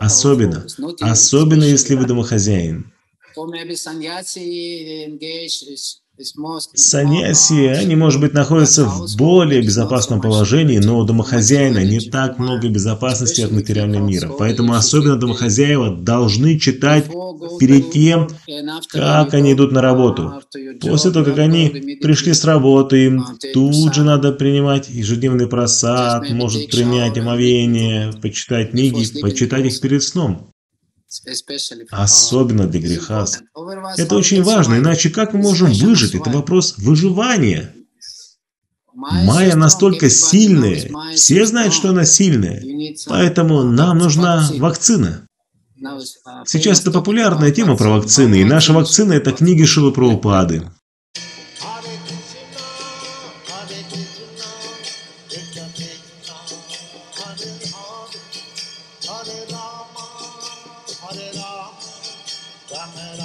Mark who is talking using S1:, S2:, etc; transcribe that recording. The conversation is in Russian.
S1: Особенно, особенно если вы домохозяин. Саньяси, может быть, находятся в более безопасном положении, но у домохозяина не так много безопасности от материального мира. Поэтому особенно домохозяева должны читать перед тем, как они идут на работу. После того, как они пришли с работы, им тут же надо принимать ежедневный просад, может принять омовение, почитать книги, почитать их перед сном. Особенно для греха. Это очень важно, иначе как мы можем выжить? Это вопрос выживания. Майя настолько сильная, все знают, что она сильная, поэтому нам нужна вакцина. Сейчас это популярная тема про вакцины, и наша вакцина – это книги Шилы Прабхупады. Hare Rama, Ram